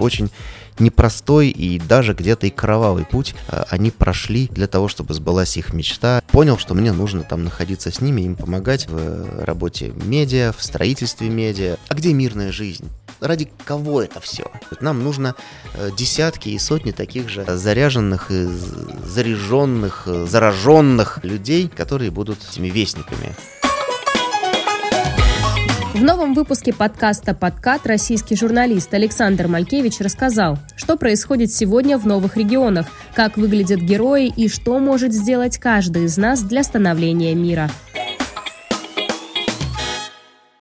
очень непростой и даже где-то и кровавый путь э, они прошли для того, чтобы сбылась их мечта. Понял, что мне нужно там находиться с ними, им помогать в работе медиа, в строительстве медиа. А где мирная жизнь? Ради кого это все? Нам нужно э, десятки и сотни таких же заряженных и заряженных, э, зараженных людей, которые будут этими вестниками. В новом выпуске подкаста «Подкат» российский журналист Александр Малькевич рассказал, что происходит сегодня в новых регионах, как выглядят герои и что может сделать каждый из нас для становления мира.